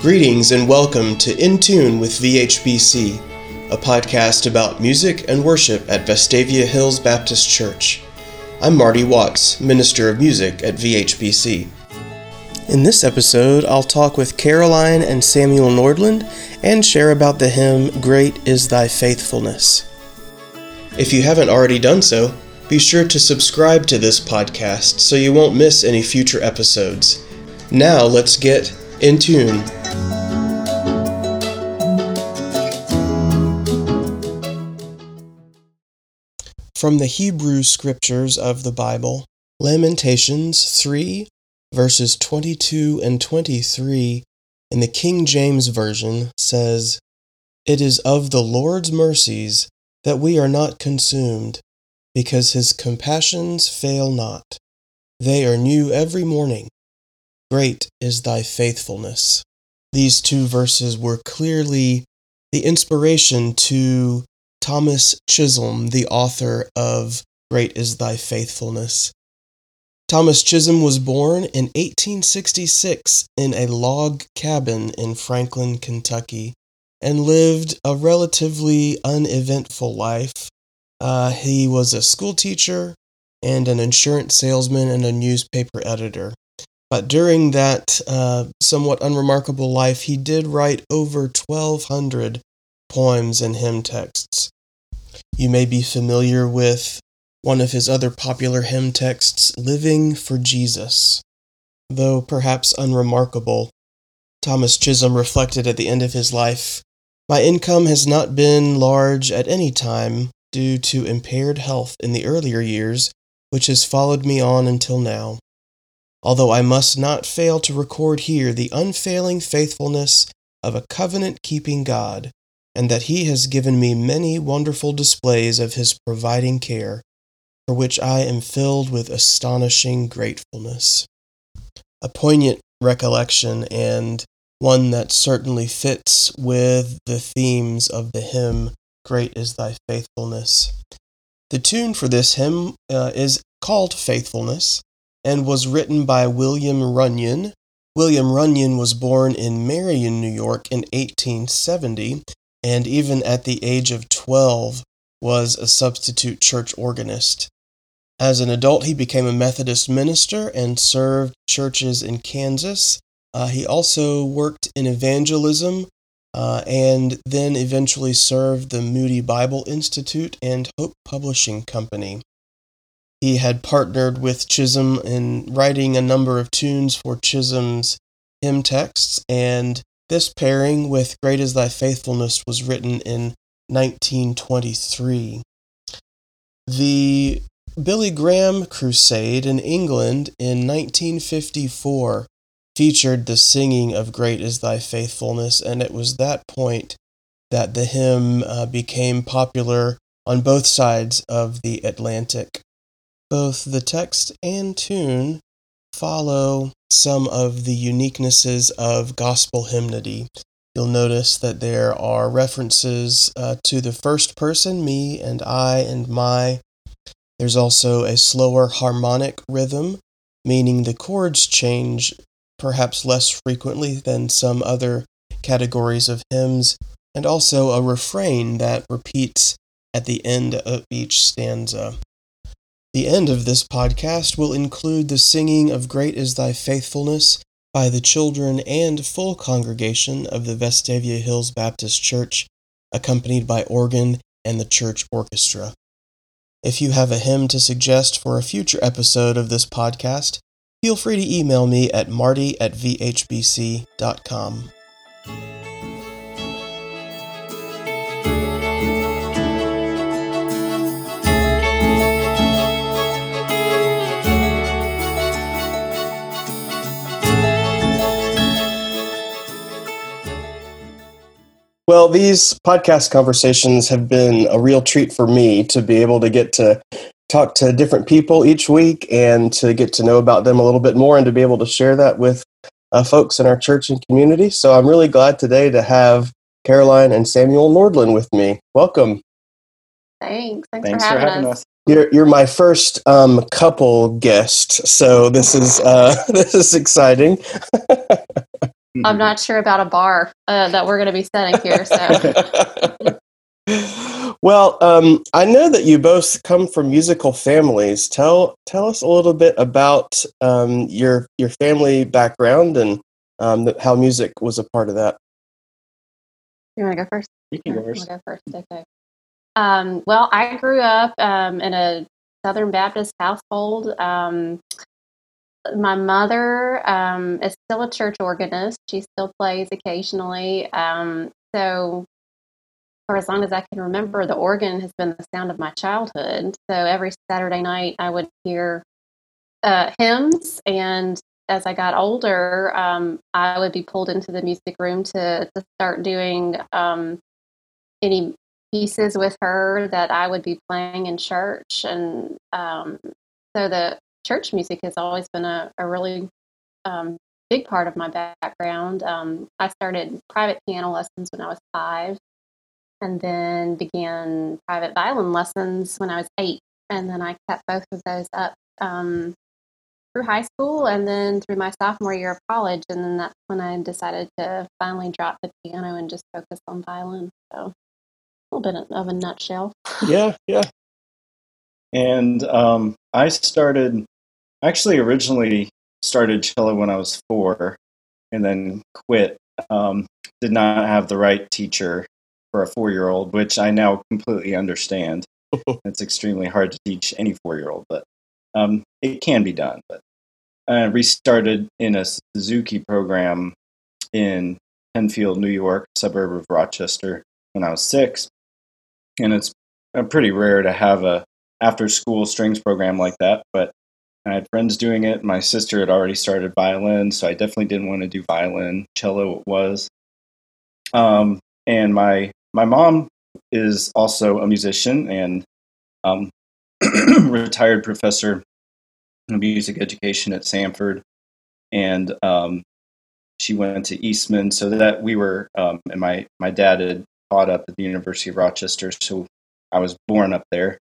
Greetings and welcome to In Tune with VHBC, a podcast about music and worship at Vestavia Hills Baptist Church. I'm Marty Watts, Minister of Music at VHBC. In this episode, I'll talk with Caroline and Samuel Nordland and share about the hymn Great is Thy Faithfulness. If you haven't already done so, be sure to subscribe to this podcast so you won't miss any future episodes. Now let's get in tune. From the Hebrew Scriptures of the Bible, Lamentations 3, verses 22 and 23 in the King James Version says, It is of the Lord's mercies that we are not consumed, because his compassions fail not. They are new every morning. Great is thy faithfulness. These two verses were clearly the inspiration to Thomas Chisholm, the author of Great is Thy Faithfulness. Thomas Chisholm was born in 1866 in a log cabin in Franklin, Kentucky, and lived a relatively uneventful life. Uh, he was a school teacher and an insurance salesman and a newspaper editor. But during that uh, somewhat unremarkable life, he did write over 1,200 poems and hymn texts. You may be familiar with one of his other popular hymn texts, Living for Jesus. Though perhaps unremarkable, Thomas Chisholm reflected at the end of his life My income has not been large at any time due to impaired health in the earlier years, which has followed me on until now although I must not fail to record here the unfailing faithfulness of a covenant keeping God, and that He has given me many wonderful displays of His providing care, for which I am filled with astonishing gratefulness. A poignant recollection, and one that certainly fits with the themes of the hymn, Great is Thy Faithfulness. The tune for this hymn uh, is called Faithfulness and was written by William Runyon. William Runyon was born in Marion, New York in 1870, and even at the age of 12 was a substitute church organist. As an adult, he became a Methodist minister and served churches in Kansas. Uh, he also worked in evangelism uh, and then eventually served the Moody Bible Institute and Hope Publishing Company. He had partnered with Chisholm in writing a number of tunes for Chisholm's hymn texts, and this pairing with Great is Thy Faithfulness was written in 1923. The Billy Graham Crusade in England in 1954 featured the singing of Great is Thy Faithfulness, and it was that point that the hymn uh, became popular on both sides of the Atlantic. Both the text and tune follow some of the uniquenesses of gospel hymnody. You'll notice that there are references uh, to the first person, me and I and my. There's also a slower harmonic rhythm, meaning the chords change perhaps less frequently than some other categories of hymns, and also a refrain that repeats at the end of each stanza. The end of this podcast will include the singing of Great is Thy Faithfulness by the children and full congregation of the Vestavia Hills Baptist Church, accompanied by organ and the church orchestra. If you have a hymn to suggest for a future episode of this podcast, feel free to email me at marty at vhbc.com. Well, these podcast conversations have been a real treat for me to be able to get to talk to different people each week and to get to know about them a little bit more and to be able to share that with uh, folks in our church and community. So I'm really glad today to have Caroline and Samuel Nordland with me. Welcome. Thanks. Thanks, Thanks for, having, for having us. us. You're, you're my first um, couple guest, so this is uh, this is exciting. I'm not sure about a bar uh, that we're going to be setting here. So. well, um, I know that you both come from musical families. Tell tell us a little bit about um, your your family background and um, the, how music was a part of that. You want to go first? You can go first. Go first. Okay. Um, well, I grew up um, in a Southern Baptist household. Um, my mother um, is still a church organist. She still plays occasionally. Um, so, for as long as I can remember, the organ has been the sound of my childhood. So, every Saturday night, I would hear uh, hymns. And as I got older, um, I would be pulled into the music room to, to start doing um, any pieces with her that I would be playing in church. And um, so the church music has always been a, a really um, big part of my background. Um, I started private piano lessons when I was five and then began private violin lessons when I was eight. And then I kept both of those up um, through high school and then through my sophomore year of college. And then that's when I decided to finally drop the piano and just focus on violin. So a little bit of a nutshell. Yeah, yeah. And um, I started, actually, originally started cello when I was four, and then quit. Um, did not have the right teacher for a four-year-old, which I now completely understand. it's extremely hard to teach any four-year-old, but um, it can be done. But I restarted in a Suzuki program in Penfield, New York, suburb of Rochester, when I was six and it's uh, pretty rare to have a after school strings program like that. But I had friends doing it. My sister had already started violin, so I definitely didn't want to do violin. Cello it was. Um, and my my mom is also a musician and um, retired professor of music education at Samford, and um, she went to Eastman. So that we were, um, and my my dad had taught up at the University of Rochester, so I was born up there,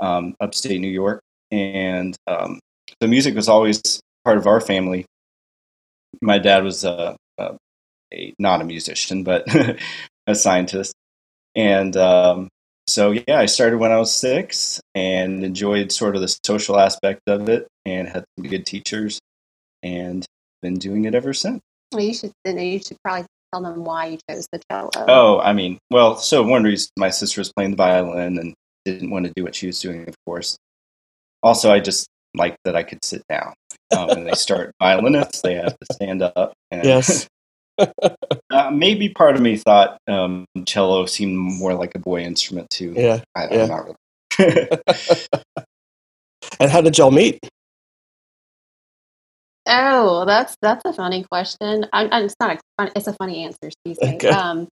um, upstate New York, and the music was always part of our family. My dad was a, a, a not a musician, but a scientist, and um, so yeah, I started when I was six and enjoyed sort of the social aspect of it, and had some good teachers, and been doing it ever since. Well, you should. You should probably tell them why you chose the cello. Oh, I mean, well, so one reason my sister was playing the violin and didn't want to do what she was doing, of course. Also, I just like that I could sit down. Um, when they start violinists, they have to stand up. And, yes. uh, maybe part of me thought um, cello seemed more like a boy instrument too. Yeah. I, yeah. Not really. and how did y'all meet? Oh, that's that's a funny question. I, I, it's not a fun, it's a funny answer. Excuse me. Okay. Um,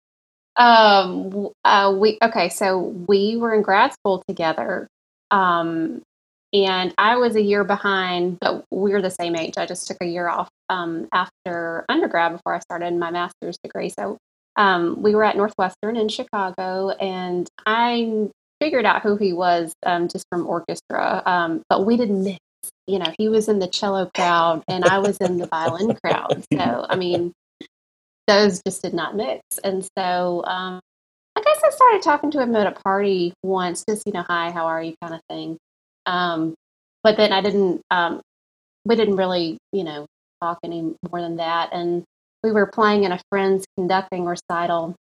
um, uh, we okay. So we were in grad school together, um, and I was a year behind, but we were the same age. I just took a year off um, after undergrad before I started my master's degree. So um, we were at Northwestern in Chicago, and I figured out who he was um, just from orchestra, um, but we didn't mix you know, he was in the cello crowd and I was in the violin crowd. So, I mean, those just did not mix. And so, um, I guess I started talking to him at a party once, just, you know, hi, how are you kind of thing. Um, but then I didn't, um, we didn't really, you know, talk any more than that. And we were playing in a friend's conducting recital.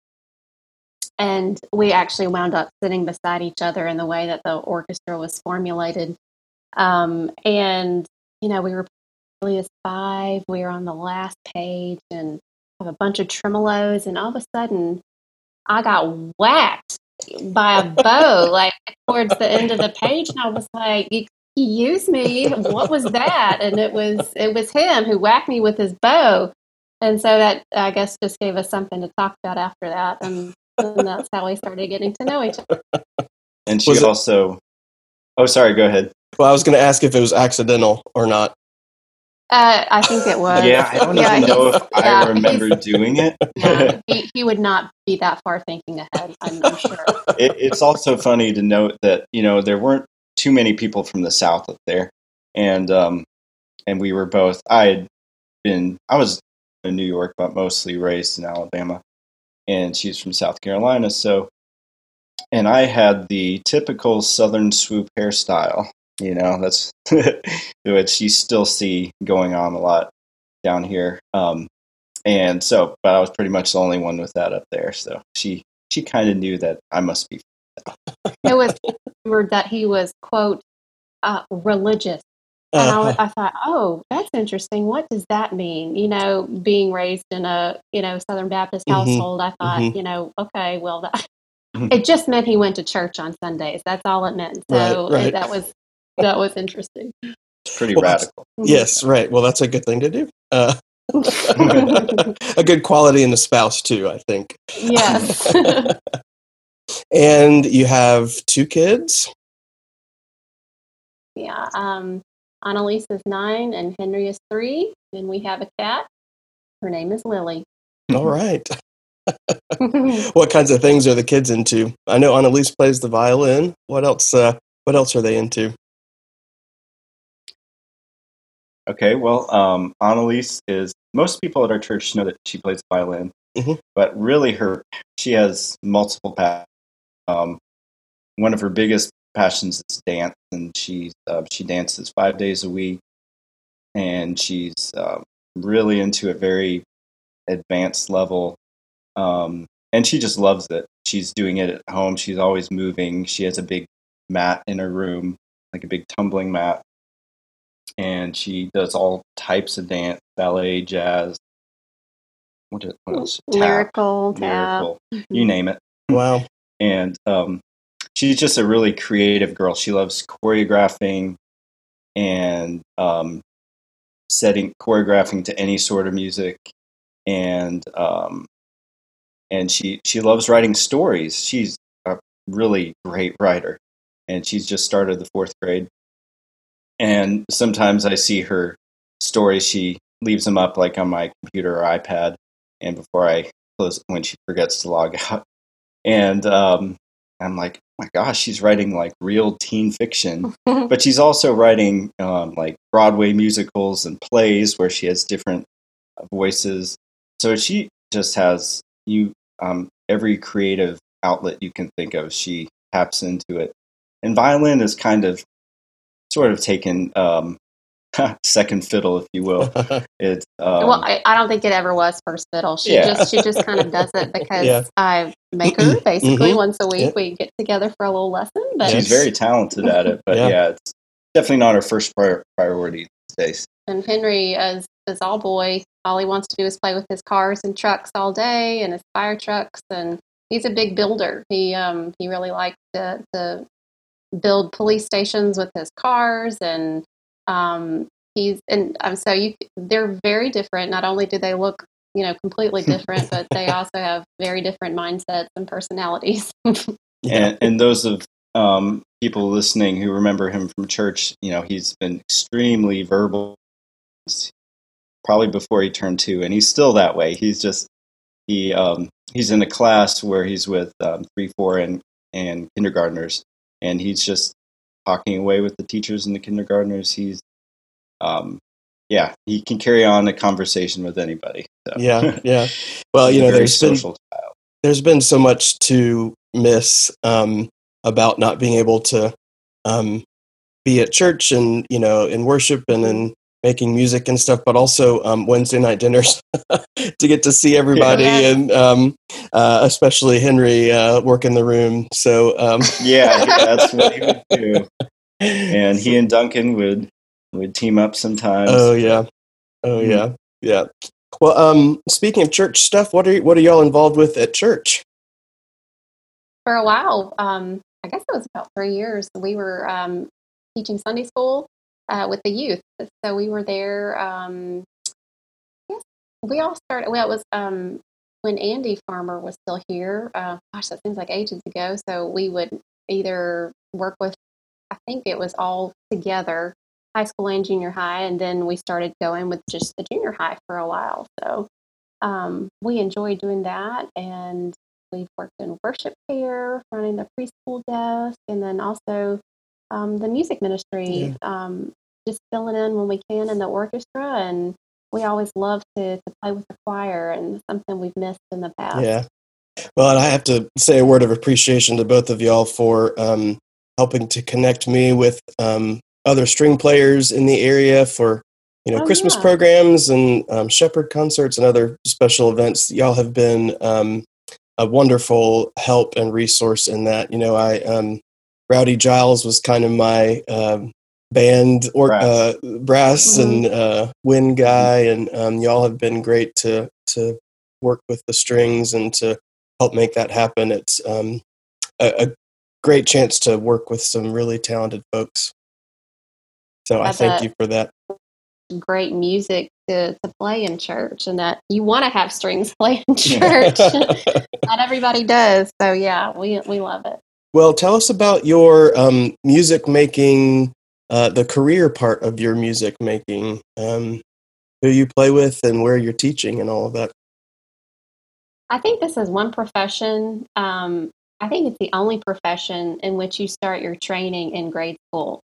And we actually wound up sitting beside each other in the way that the orchestra was formulated. Um, and, you know, we were really as five, we were on the last page and have a bunch of tremolos, and all of a sudden I got whacked by a bow, like towards the end of the page. And I was like, excuse me, what was that? And it was it was him who whacked me with his bow. And so that I guess just gave us something to talk about after that. And, and that's how we started getting to know each other. And she was also it- Oh sorry, go ahead. Well, I was going to ask if it was accidental or not. Uh, I think it was. Yeah, I don't yeah, even know if yeah, I remember doing it. yeah, he, he, would not be that far thinking ahead. I'm, I'm sure. It, it's also funny to note that you know there weren't too many people from the south up there, and um, and we were both. I had been. I was in New York, but mostly raised in Alabama. And she's from South Carolina. So, and I had the typical Southern swoop hairstyle. You know, that's which you still see going on a lot down here. Um, and so, but I was pretty much the only one with that up there. So she she kind of knew that I must be. it was that he was quote uh, religious and I, I, thought, oh, that's interesting. What does that mean? You know, being raised in a you know Southern Baptist mm-hmm. household, I thought, mm-hmm. you know, okay, well, that, mm-hmm. it just meant he went to church on Sundays. That's all it meant. So right, right. that was that was interesting. It's pretty well, radical. Yes, right. Well, that's a good thing to do. Uh, a good quality in the spouse too, I think. Yes. and you have two kids. Yeah. Um, Annalise is nine and Henry is three. And we have a cat. Her name is Lily. All right. what kinds of things are the kids into? I know Annalise plays the violin. What else? Uh, what else are they into? Okay, well, um, Annalise is. Most people at our church know that she plays violin, mm-hmm. but really, her she has multiple passions. Um, one of her biggest passions is dance, and she uh, she dances five days a week, and she's uh, really into a very advanced level, um, and she just loves it. She's doing it at home. She's always moving. She has a big mat in her room, like a big tumbling mat, and she does all types of dance, ballet, jazz. What, what else? Tap, lyrical, lyrical, tap. you name it. Wow. And um, she's just a really creative girl. She loves choreographing and um, setting choreographing to any sort of music, and um, and she she loves writing stories. She's a really great writer, and she's just started the fourth grade. And sometimes I see her stories. She leaves them up like on my computer or iPad, and before I close when she forgets to log out. And um, I'm like, oh my gosh, she's writing like real teen fiction, but she's also writing um, like Broadway musicals and plays where she has different voices. So she just has you um, every creative outlet you can think of. She taps into it, and violin is kind of sort of taken um, second fiddle, if you will. It's um, well, I, I, don't think it ever was first fiddle. She yeah. just she just kind of does it because yeah. I make her basically mm-hmm. once a week. Yeah. We get together for a little lesson. But she's very talented at it. But yeah. it's definitely not her first prior- priority these days. And Henry, as as all boy, all he wants to do is play with his cars and trucks all day, and his fire trucks, and he's a big builder. He um he really likes to to build police stations with his cars and um, he's and um, so you they're very different. Not only do they look you know completely different, but they also have very different mindsets and personalities. and, and those of um, people listening who remember him from church, you know, he's been extremely verbal, probably before he turned two, and he's still that way. He's just he um, he's in a class where he's with um, three, four, and and kindergartners, and he's just talking away with the teachers and the kindergartners. He's, um, yeah, he can carry on a conversation with anybody. So. Yeah, yeah. Well, you know, there's been child. there's been so much to miss um, about not being able to um, be at church and you know in worship and in making music and stuff, but also um, Wednesday night dinners to get to see everybody yeah. and um, uh, especially Henry uh, work in the room. So um. yeah, that's what he would do. And he and Duncan would would team up sometimes. Oh yeah, oh mm-hmm. yeah, yeah. Well, um, speaking of church stuff, what are what are y'all involved with at church? For a while, um, I guess it was about three years. We were um, teaching Sunday school uh, with the youth. So we were there. Um, yes, we all started. Well, it was um, when Andy Farmer was still here. Uh, gosh, that seems like ages ago. So we would either work with. I think it was all together, high school and junior high, and then we started going with just the junior high for a while. So um, we enjoyed doing that, and we've worked in worship care, running the preschool desk, and then also um, the music ministry, yeah. um, just filling in when we can in the orchestra and we always love to, to play with the choir and something we've missed in the past. Yeah. Well, and I have to say a word of appreciation to both of y'all for um, helping to connect me with um, other string players in the area for you know Oh, Christmas yeah. programs and um, shepherd concerts and other special events. Y'all have been um, a wonderful help and resource in that. You know, I um, Rowdy Giles was kind of my um, band or Brass. uh, brass Mhm. and uh, wind guy, and um, y'all have been great to to work with the strings and to help make that happen. It's um, a, a great chance to work with some really talented folks. So I thank a- you for that. Great music to, to play in church, and that you want to have strings play in church. Not everybody does, so yeah, we we love it. well, tell us about your um, music making, uh, the career part of your music making. Um, who you play with and where you're teaching and all of that. I think this is one profession. Um, I think it's the only profession in which you start your training in grade school.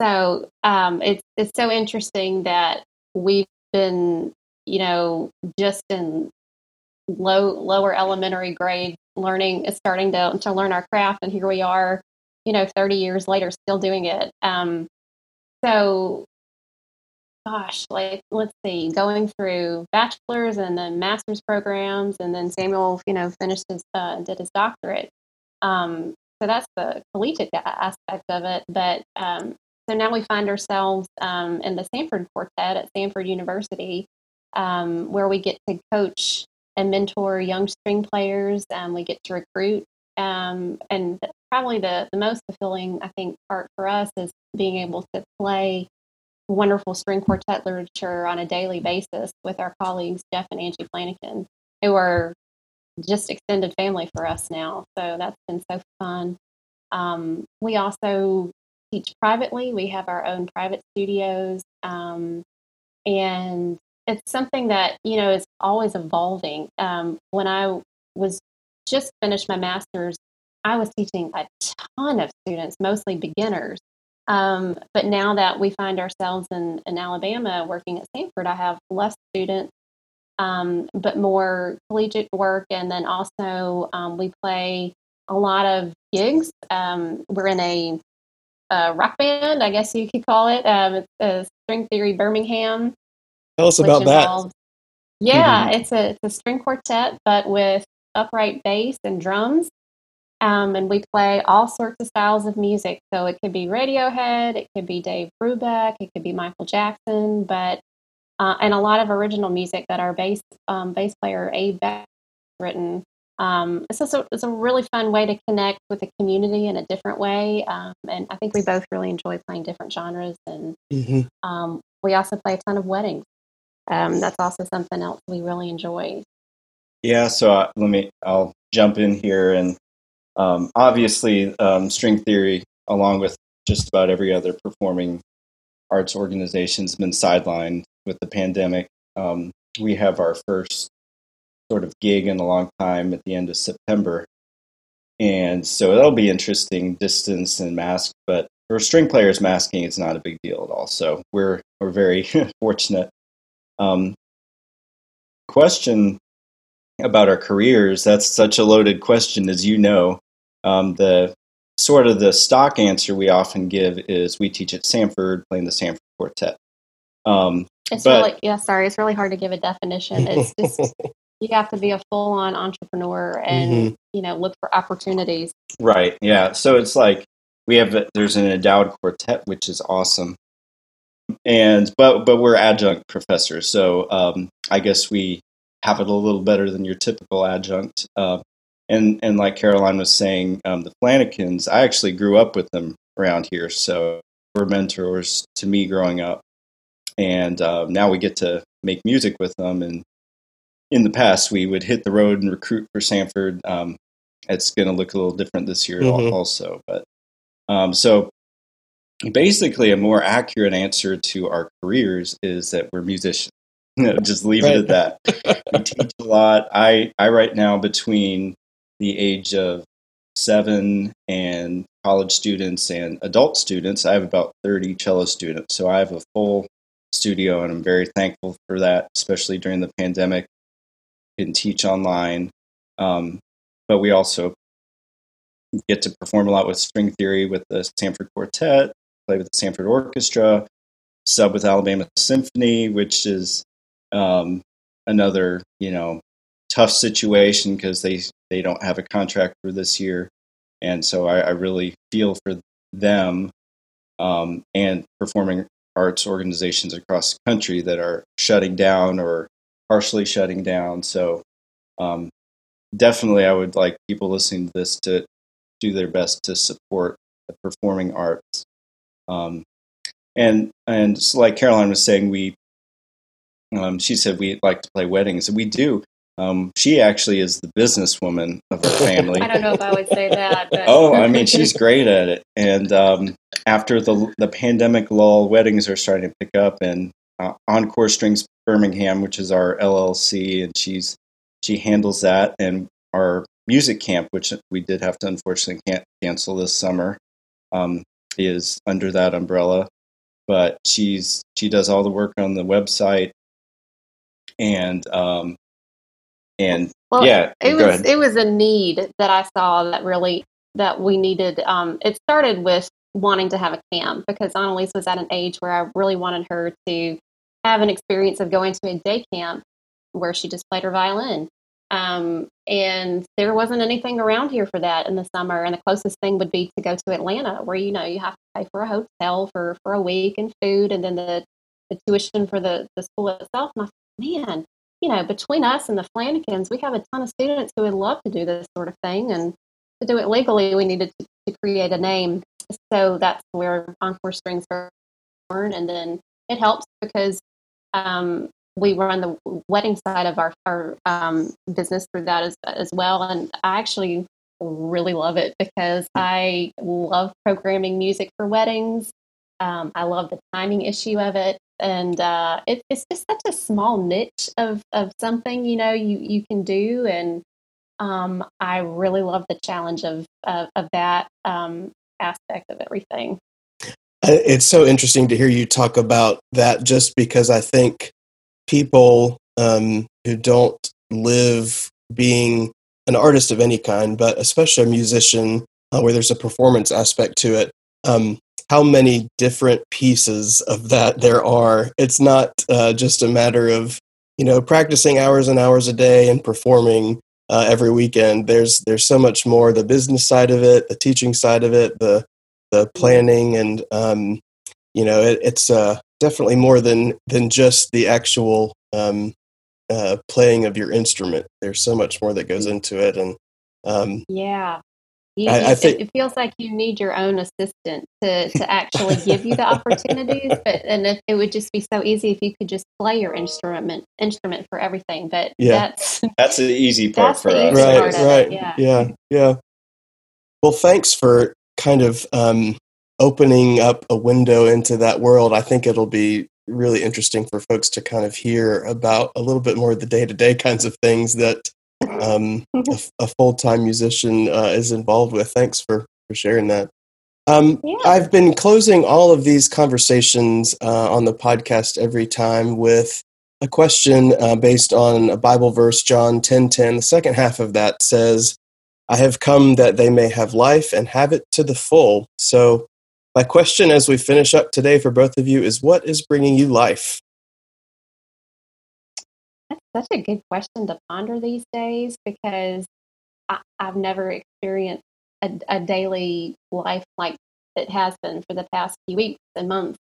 So um, it's it's so interesting that we've been, you know, just in low lower elementary grade learning, starting to to learn our craft, and here we are, you know, thirty years later, still doing it. Um, so gosh, like let's see, going through bachelor's and then master's programs, and then Samuel, you know, finished his uh, did his doctorate. Um, so that's the collegiate aspect of it. But um, so now we find ourselves um, in the Samford Quartet at Samford University, um, where we get to coach and mentor young string players. Um, we get to recruit, um, and probably the the most fulfilling, I think, part for us is being able to play wonderful string quartet literature on a daily basis with our colleagues Jeff and Angie Flanagan, who are just extended family for us now. So that's been so fun. Um, we also teach privately. We have our own private studios, um, and it's something that you know is always evolving. Um, when I was just finished my master's, I was teaching a ton of students, mostly beginners. Um, but now that we find ourselves in, in Alabama working at Samford, I have less students, um, but more collegiate work. And then also um, we play a lot of gigs. Um, we're in a, a rock band, I guess you could call it. Um, it's a String Theory Birmingham. Tell us about that. involves- Yeah, it's a it's a string quartet, but with upright bass and drums. Um, and we play all sorts of styles of music. So it could be Radiohead, it could be Dave Brubeck, it could be Michael Jackson, but uh, and a lot of original music that our bass um, bass player Abe Beck written. Um, it's just a, it's a really fun way to connect with the community in a different way, um, and I think we both really enjoy playing different genres. And hmm um, we also play a ton of weddings. Um, that's also something else we really enjoy. Yeah, so uh, let me. I'll jump in here, and um, obviously, um, string theory, along with just about every other performing arts organization, has been sidelined with the pandemic. Um, we have our first sort of gig in a long time at the end of September, and so that'll be interesting, distance and mask. But for string players, masking is not a big deal at all. So we're we're very fortunate. Um, question about our careers, that's such a loaded question, as you know. Um, the sort of the stock answer we often give is we teach at Samford, playing the Samford Quartet. Um, It's But- really yeah, sorry, it's really hard to give a definition. It's just you have to be a full on entrepreneur and you know look for opportunities. right, yeah. So it's like we have there's an endowed quartet, which is awesome, and but but we're adjunct professors, so um, I guess we have it a little better than your typical adjunct. Uh, and and like Caroline was saying, um, the Flanagans, I actually grew up with them around here, so were mentors to me growing up, and uh, now we get to make music with them. And in the past, we would hit the road and recruit for Samford. Um, it's going to look a little different this year Mhm. also, but um, so basically, a more accurate answer to our careers is that we're musicians. Just leave it at that we teach a lot. I I right now between the age of seven and college students and adult students, I have about thirty cello students. So I have a full studio, and I'm very thankful for that, especially during the pandemic. Can teach online, um, but we also get to perform a lot with string theory with the Samford Quartet, play with the Samford Orchestra, sub with Alabama Symphony, which is um, another you know tough situation because they they don't have a contract for this year, and so I, I really feel for them um, and performing arts organizations across the country that are shutting down or partially shutting down. So um, definitely, I would like people listening to this to do their best to support the performing arts. Um, and and like Caroline was saying, we um, she said we like to play weddings, and we do. Um, she actually is the businesswoman of the family. I don't know if I would say that. But. oh, I mean, she's great at it. And um, after the the pandemic lull, weddings are starting to pick up, and uh, Encore Strings Birmingham, which is our LLC, and she's she handles that, and our music camp, which we did have to unfortunately can't cancel this summer, um, is under that umbrella. But she's she does all the work on the website, and um, and well, yeah, it was it was a need that I saw that really that we needed. Um, it started with wanting to have a camp because Annalise was at an age where I really wanted her to have an experience of going to a day camp where she just played her violin. Um, and there wasn't anything around here for that in the summer. And the closest thing would be to go to Atlanta, where you know you have to pay for a hotel for for a week and food, and then the, the tuition for the the school itself. And I man, you know, between us and the Flanagans, we have a ton of students who would love to do this sort of thing. And to do it legally, we needed to, to create a name. So that's where Encore Strings were born. And then it helps because um, we run the wedding side of our, our um, business through that as, as well. And I actually really love it because I love programming music for weddings. Um, I love the timing issue of it. And uh, it, it's just such a small niche of, of something, you know, you, you can do. And um, I really love the challenge of, of, of that um, aspect of everything. It's so interesting to hear you talk about that just because I think people um, who don't live being an artist of any kind, but especially a musician uh, where there's a performance aspect to it, um, how many different pieces of that there are. It's not uh, just a matter of you know practicing hours and hours a day and performing uh, every weekend. There's there's so much more the business side of it, the teaching side of it, the the planning, and um, you know it, it's uh, definitely more than than just the actual um, uh, playing of your instrument. There's so much more that goes into it, and um, yeah, you, I, I think, it feels like you need your own assistant to, to actually give you the opportunities. But and if, it would just be so easy if you could just play your instrument instrument for everything. But yeah. that's that's the easy part for us. Right, right. Yeah. yeah, yeah. Well, thanks for kind of um, opening up a window into that world, I think it'll be really interesting for folks to kind of hear about a little bit more of the day to day kinds of things that um, a, a full time musician uh, is involved with. Thanks for, for sharing that. Um, yeah. I've been closing all of these conversations uh, on the podcast every time with a question uh, based on a Bible verse, John 10 10. The second half of that says, I have come that they may have life and have it to the full. So my question as we finish up today for both of you is what is bringing you life? That's such a good question to ponder these days because I, have never experienced a, a, daily life like it has been for the past few weeks and months.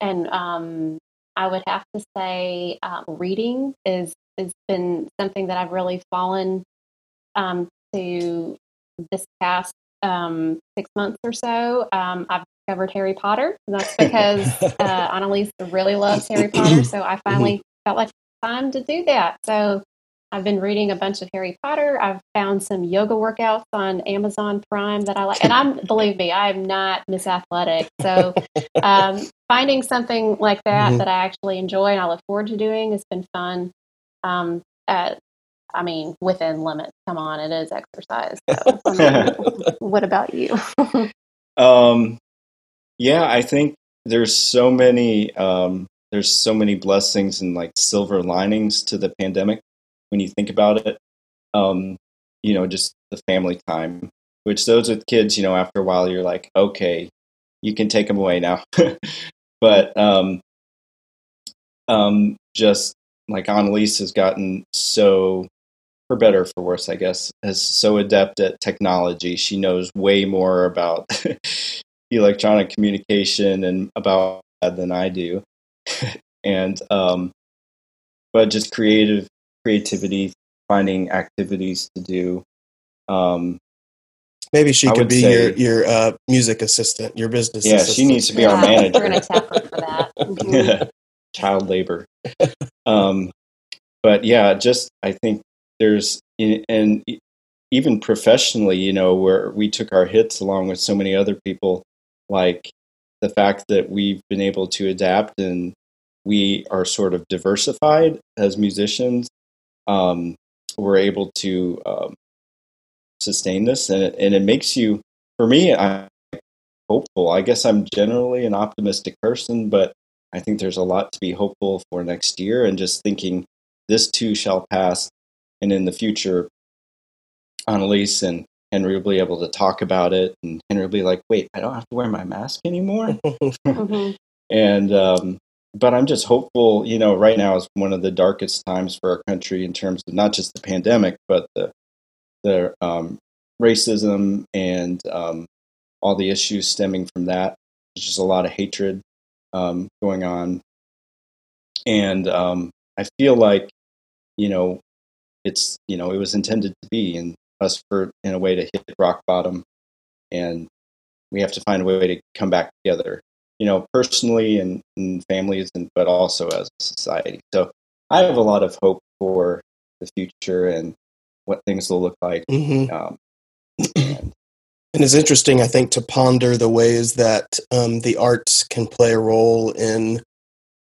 And um, I would have to say uh, reading is has been something that I've really fallen um, to this past um, six months or so, um, I've discovered Harry Potter. And that's because uh, Annalise really loves Harry Potter. So I finally mm-hmm. felt like time to do that. So I've been reading a bunch of Harry Potter. I've found some yoga workouts on Amazon Prime that I like. And I'm, believe me, I'm not Miss Athletic. So um, finding something like that mm-hmm. that I actually enjoy and I look forward to doing has been fun. Um, uh, I mean, within limits. Come on, it is exercise. So, I mean, what about you? um, yeah, I think there's so many um, there's so many blessings and like silver linings to the pandemic when you think about it. Um, you know, just the family time, which those with kids, you know, after a while you're like, okay, you can take them away now. but um, um, just like Annalise has gotten so, for better for worse, I guess, is so adept at technology. She knows way more about electronic communication and about than I do. and um, but just creative creativity, finding activities to do. Um, Maybe she I could be say, your your uh, music assistant, your business. Yeah, assistant. she needs to be yeah, our manager. We're going to tap her for that. Mm-hmm. Child labor. um, but yeah, just I think there's and even professionally, you know, where we took our hits along with so many other people, like the fact that we've been able to adapt and we are sort of diversified as musicians. Um, we're able to um, sustain this, and it, and it makes you. For me, I'm hopeful. I guess I'm generally an optimistic person, but I think there's a lot to be hopeful for next year, and just thinking this too shall pass, and in the future, Annalise and Henry will be able to talk about it, and Henry will be like, "Wait, I don't have to wear my mask anymore." mm-hmm. And um, but I'm just hopeful. You know, right now is one of the darkest times for our country in terms of not just the pandemic, but the the um, racism and um, all the issues stemming from that. There's just a lot of hatred um, going on, and um, I feel like you know it's you know it was intended to be, and us for in a way to hit rock bottom, and we have to find a way to come back together you know, personally and, and families, and but also as a society. So I have a lot of hope for the future and what things will look like. Mm-hmm. Um, and, and, it's interesting, I think, to ponder the ways that um, the arts can play a role in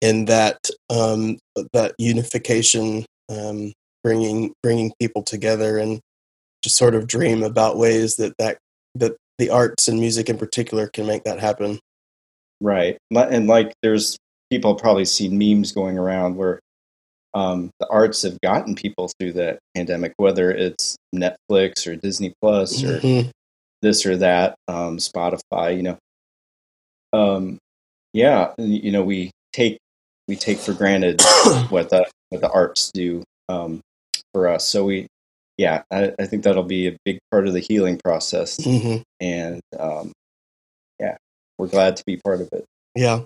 in that um, that unification, um, bringing bringing people together, and just sort of dream about ways that that that the arts and music in particular can make that happen. Right. And like there's people probably seen memes going around where um, the arts have gotten people through that pandemic, whether it's Netflix or Disney Plus or mm-hmm. this or that, um, Spotify, you know. Um, yeah, you know, we take we take for granted what the what the arts do um, for us. So we, yeah, I, I, think that'll be a big part of the healing process. Mm-hmm. And um, yeah, we're glad to be part of it. Yeah.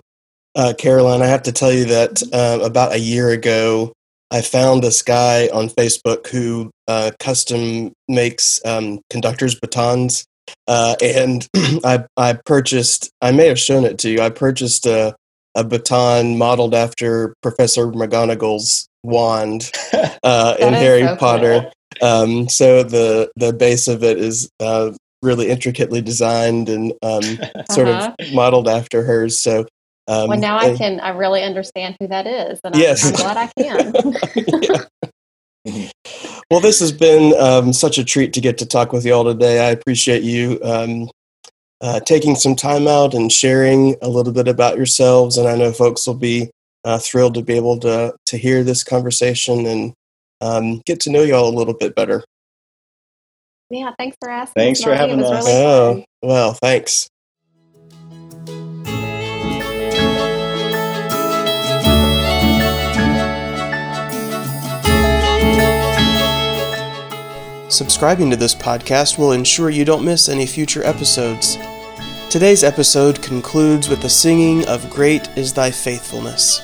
Uh, Caroline, I have to tell you that uh, about a year ago, I found this guy on Facebook who uh, custom makes um, conductor's batons. Uh, and I, I purchased, I may have shown it to you, I purchased a, a baton modeled after Professor McGonagall's wand uh, in Harry so Potter. Cool. Um, so the, the base of it is uh, really intricately designed and um, sort uh-huh. of modeled after hers. So, um, well, now I can I really understand who that is, and yes. I'm, glad I can. well, this has been um, such a treat to get to talk with you all today. I appreciate you um, uh, taking some time out and sharing a little bit about yourselves, and I know folks will be uh, thrilled to be able to to hear this conversation and um, get to know you all a little bit better. Yeah, thanks for asking. Thanks for having us. Really oh, well, thanks. Subscribing to this podcast will ensure you don't miss any future episodes. Today's episode concludes with the singing of Great is Thy Faithfulness.